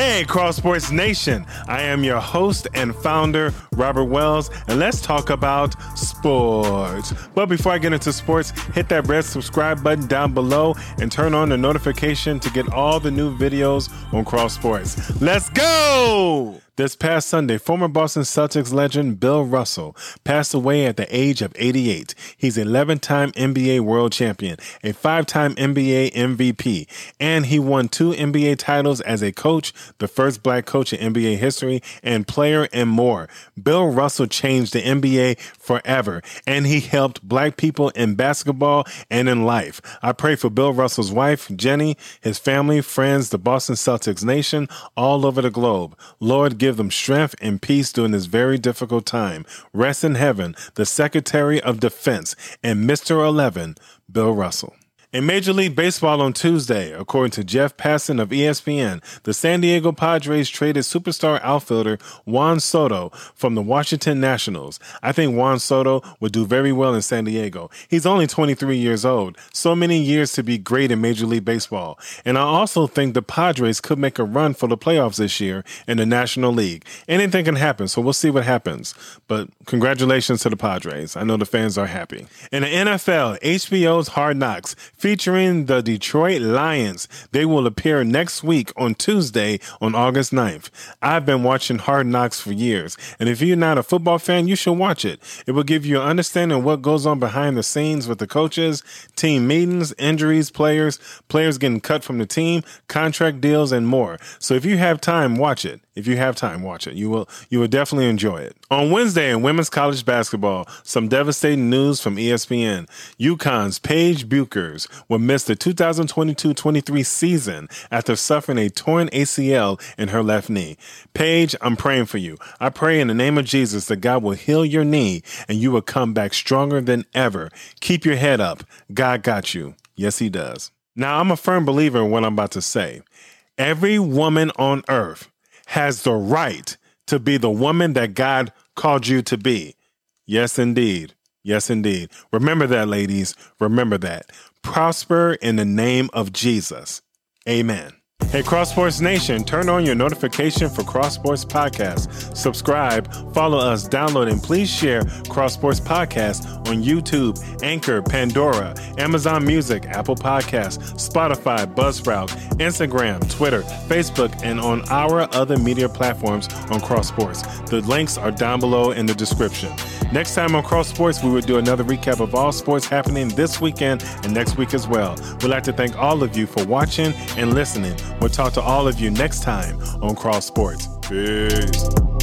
Hey, Cross Sports Nation. I am your host and founder, Robert Wells, and let's talk about sports. But before I get into sports, hit that red subscribe button down below and turn on the notification to get all the new videos on Cross Sports. Let's go! This past Sunday, former Boston Celtics legend Bill Russell passed away at the age of 88. He's 11 time NBA world champion, a five time NBA MVP, and he won two NBA titles as a coach, the first black coach in NBA history, and player, and more. Bill Russell changed the NBA forever, and he helped black people in basketball and in life. I pray for Bill Russell's wife, Jenny, his family, friends, the Boston Celtics nation, all over the globe. Lord, give them strength and peace during this very difficult time. Rest in heaven, the Secretary of Defense and Mr. 11, Bill Russell. In Major League Baseball on Tuesday, according to Jeff Passan of ESPN, the San Diego Padres traded superstar outfielder Juan Soto from the Washington Nationals. I think Juan Soto would do very well in San Diego. He's only 23 years old, so many years to be great in Major League Baseball. And I also think the Padres could make a run for the playoffs this year in the National League. Anything can happen, so we'll see what happens. But congratulations to the Padres. I know the fans are happy. In the NFL, HBO's Hard Knocks featuring the Detroit Lions. They will appear next week on Tuesday on August 9th. I've been watching Hard Knocks for years, and if you're not a football fan, you should watch it. It will give you an understanding of what goes on behind the scenes with the coaches, team meetings, injuries, players, players getting cut from the team, contract deals, and more. So if you have time, watch it. If you have time, watch it. You will you will definitely enjoy it. On Wednesday in women's college basketball, some devastating news from ESPN. UConn's Paige Bueckers will miss the 2022-23 season after suffering a torn ACL in her left knee. Paige, I'm praying for you. I pray in the name of Jesus that God will heal your knee and you will come back stronger than ever. Keep your head up. God got you. Yes, he does. Now, I'm a firm believer in what I'm about to say. Every woman on earth has the right to be the woman that God called you to be. Yes, indeed. Yes, indeed. Remember that, ladies. Remember that. Prosper in the name of Jesus. Amen. Hey, Cross Sports Nation, turn on your notification for Cross Sports Podcast. Subscribe, follow us, download, and please share Cross Sports Podcast on YouTube, Anchor, Pandora, Amazon Music, Apple Podcasts, Spotify, Buzzsprout, Instagram, Twitter, Facebook, and on our other media platforms on Cross Sports. The links are down below in the description. Next time on Cross Sports, we will do another recap of all sports happening this weekend and next week as well. We'd like to thank all of you for watching and listening. We'll talk to all of you next time on Cross Sports. Peace.